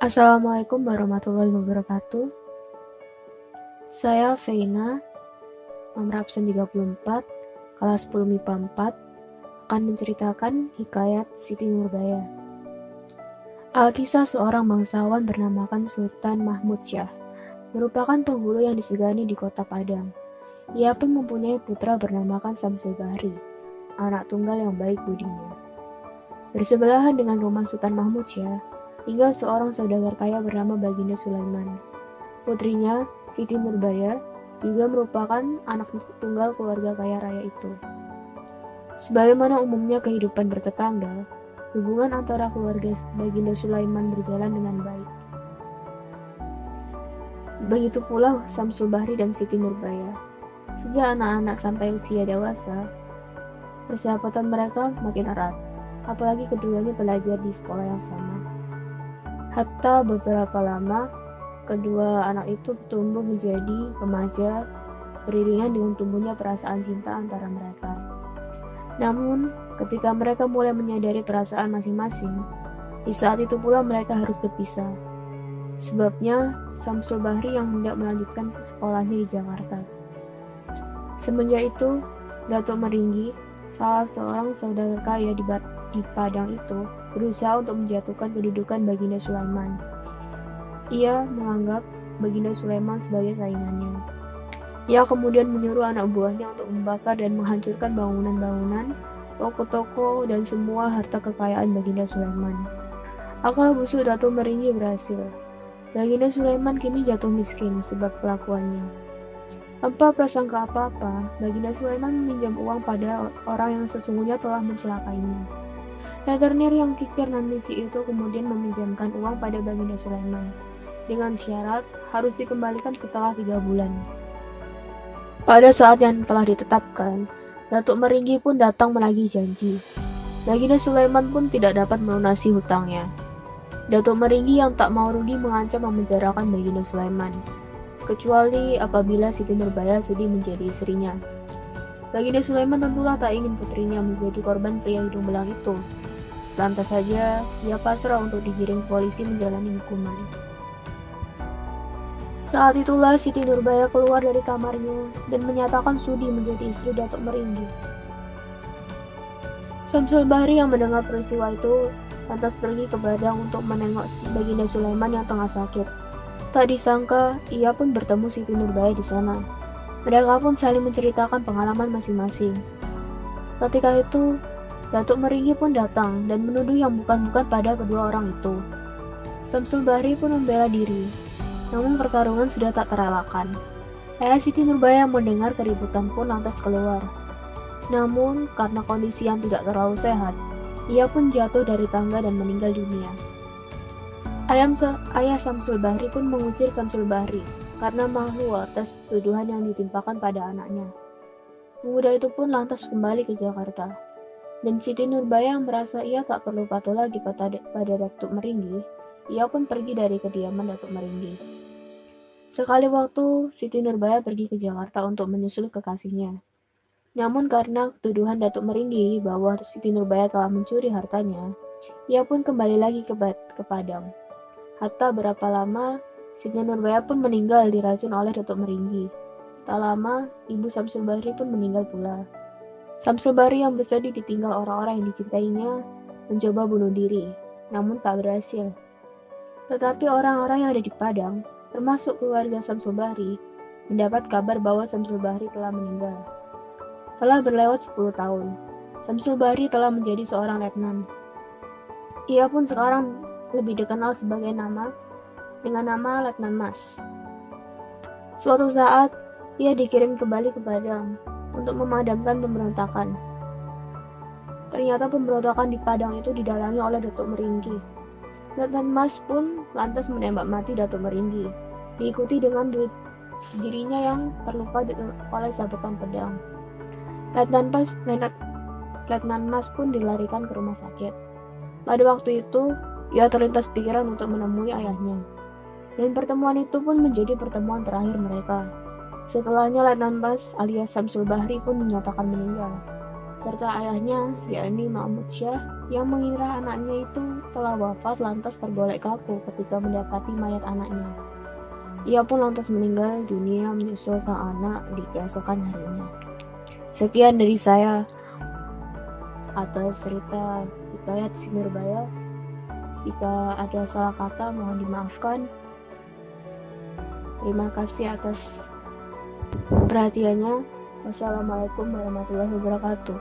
Assalamualaikum warahmatullahi wabarakatuh. Saya Veina, nomor absen 34, kelas 10 MIPA 4, akan menceritakan hikayat Siti Nurbaya. Alkisah seorang bangsawan bernamakan Sultan Mahmud Syah, merupakan penghulu yang disegani di kota Padang. Ia pun mempunyai putra bernamakan Samsul Bahri, anak tunggal yang baik budinya. Bersebelahan dengan rumah Sultan Mahmud Syah, tinggal seorang saudagar kaya bernama Baginda Sulaiman. Putrinya, Siti Nurbaya, juga merupakan anak tunggal keluarga kaya raya itu. Sebagaimana umumnya kehidupan bertetangga, hubungan antara keluarga Baginda Sulaiman berjalan dengan baik. Begitu pula Samsul Bahri dan Siti Nurbaya. Sejak anak-anak sampai usia dewasa, persahabatan mereka makin erat, apalagi keduanya belajar di sekolah yang sama. Hatta beberapa lama, kedua anak itu tumbuh menjadi remaja beriringan dengan tumbuhnya perasaan cinta antara mereka. Namun, ketika mereka mulai menyadari perasaan masing-masing, di saat itu pula mereka harus berpisah. Sebabnya, Samsul Bahri yang hendak melanjutkan sekolahnya di Jakarta. Semenjak itu, Datuk Meringgi, salah seorang saudara kaya di, di Padang itu, berusaha untuk menjatuhkan kedudukan Baginda Sulaiman. Ia menganggap Baginda Sulaiman sebagai saingannya. Ia kemudian menyuruh anak buahnya untuk membakar dan menghancurkan bangunan-bangunan, toko-toko, dan semua harta kekayaan Baginda Sulaiman. Akal busuk Datu Meringgi berhasil. Baginda Sulaiman kini jatuh miskin sebab kelakuannya. Tanpa prasangka apa-apa, Baginda Sulaiman meminjam uang pada orang yang sesungguhnya telah mencelakainya. Rentenir yang kikir dan licik itu kemudian meminjamkan uang pada Baginda Sulaiman dengan syarat harus dikembalikan setelah tiga bulan. Pada saat yang telah ditetapkan, Datuk Meringgi pun datang menagih janji. Baginda Sulaiman pun tidak dapat melunasi hutangnya. Datuk Meringgi yang tak mau rugi mengancam memenjarakan Baginda Sulaiman, kecuali apabila Siti Nurbaya sudi menjadi istrinya. Baginda Sulaiman tentulah tak ingin putrinya menjadi korban pria hidung belang itu. Lantas saja, ia pasrah untuk digiring polisi menjalani hukuman. Saat itulah Siti Nurbaya keluar dari kamarnya dan menyatakan sudi menjadi istri Datuk Meringgi. Samsul Bahri yang mendengar peristiwa itu lantas pergi ke Badang untuk menengok Baginda Sulaiman yang tengah sakit. Tak disangka, ia pun bertemu Siti Nurbaya di sana. Mereka pun saling menceritakan pengalaman masing-masing. Ketika itu, Datuk Meringgi pun datang dan menuduh yang bukan-bukan pada kedua orang itu. Samsul Bahri pun membela diri, namun pertarungan sudah tak terelakkan. Ayah Siti Nurbaya mendengar keributan pun lantas keluar. Namun, karena kondisi yang tidak terlalu sehat, ia pun jatuh dari tangga dan meninggal dunia. Ayam ayah Samsul Bahri pun mengusir Samsul Bahri karena malu atas tuduhan yang ditimpakan pada anaknya. Pemuda itu pun lantas kembali ke Jakarta. Dan Siti Nurbaya yang merasa ia tak perlu patuh lagi pada, pada Datuk Meringgi, ia pun pergi dari kediaman Datuk Meringgi. Sekali waktu, Siti Nurbaya pergi ke Jakarta untuk menyusul kekasihnya. Namun karena tuduhan Datuk Meringgi bahwa Siti Nurbaya telah mencuri hartanya, ia pun kembali lagi ke, ke Padang. Hatta berapa lama, Siti Nurbaya pun meninggal diracun oleh Datuk Meringgi. Tak lama, Ibu Samsul Bahri pun meninggal pula. Samsul Bari yang bersedih ditinggal orang-orang yang dicintainya mencoba bunuh diri, namun tak berhasil. Tetapi orang-orang yang ada di Padang, termasuk keluarga Samsul Bari, mendapat kabar bahwa Samsul Bari telah meninggal. Telah berlewat 10 tahun, Samsul Bari telah menjadi seorang letnan. Ia pun sekarang lebih dikenal sebagai nama dengan nama Letnan Mas. Suatu saat, ia dikirim kembali ke Padang untuk memadamkan pemberontakan. Ternyata pemberontakan di Padang itu didalangi oleh Datuk Meringgi. Letnan Mas pun lantas menembak mati Datuk Meringgi, diikuti dengan duit dirinya yang terluka oleh sabetan pedang. Letnan Mas, Letnan Mas pun dilarikan ke rumah sakit. Pada waktu itu, ia terlintas pikiran untuk menemui ayahnya. Dan pertemuan itu pun menjadi pertemuan terakhir mereka. Setelahnya Letnan Bas alias Samsul Bahri pun dinyatakan meninggal, serta ayahnya yakni Mahmud Syah yang mengira anaknya itu telah wafat lantas tergolek kaku ketika mendapati mayat anaknya. Ia pun lantas meninggal dunia menyusul sang anak di keesokan harinya. Sekian dari saya atas cerita Hikayat Sinurbaya. Jika ada salah kata mohon dimaafkan. Terima kasih atas perhatiannya. Wassalamualaikum warahmatullahi wabarakatuh.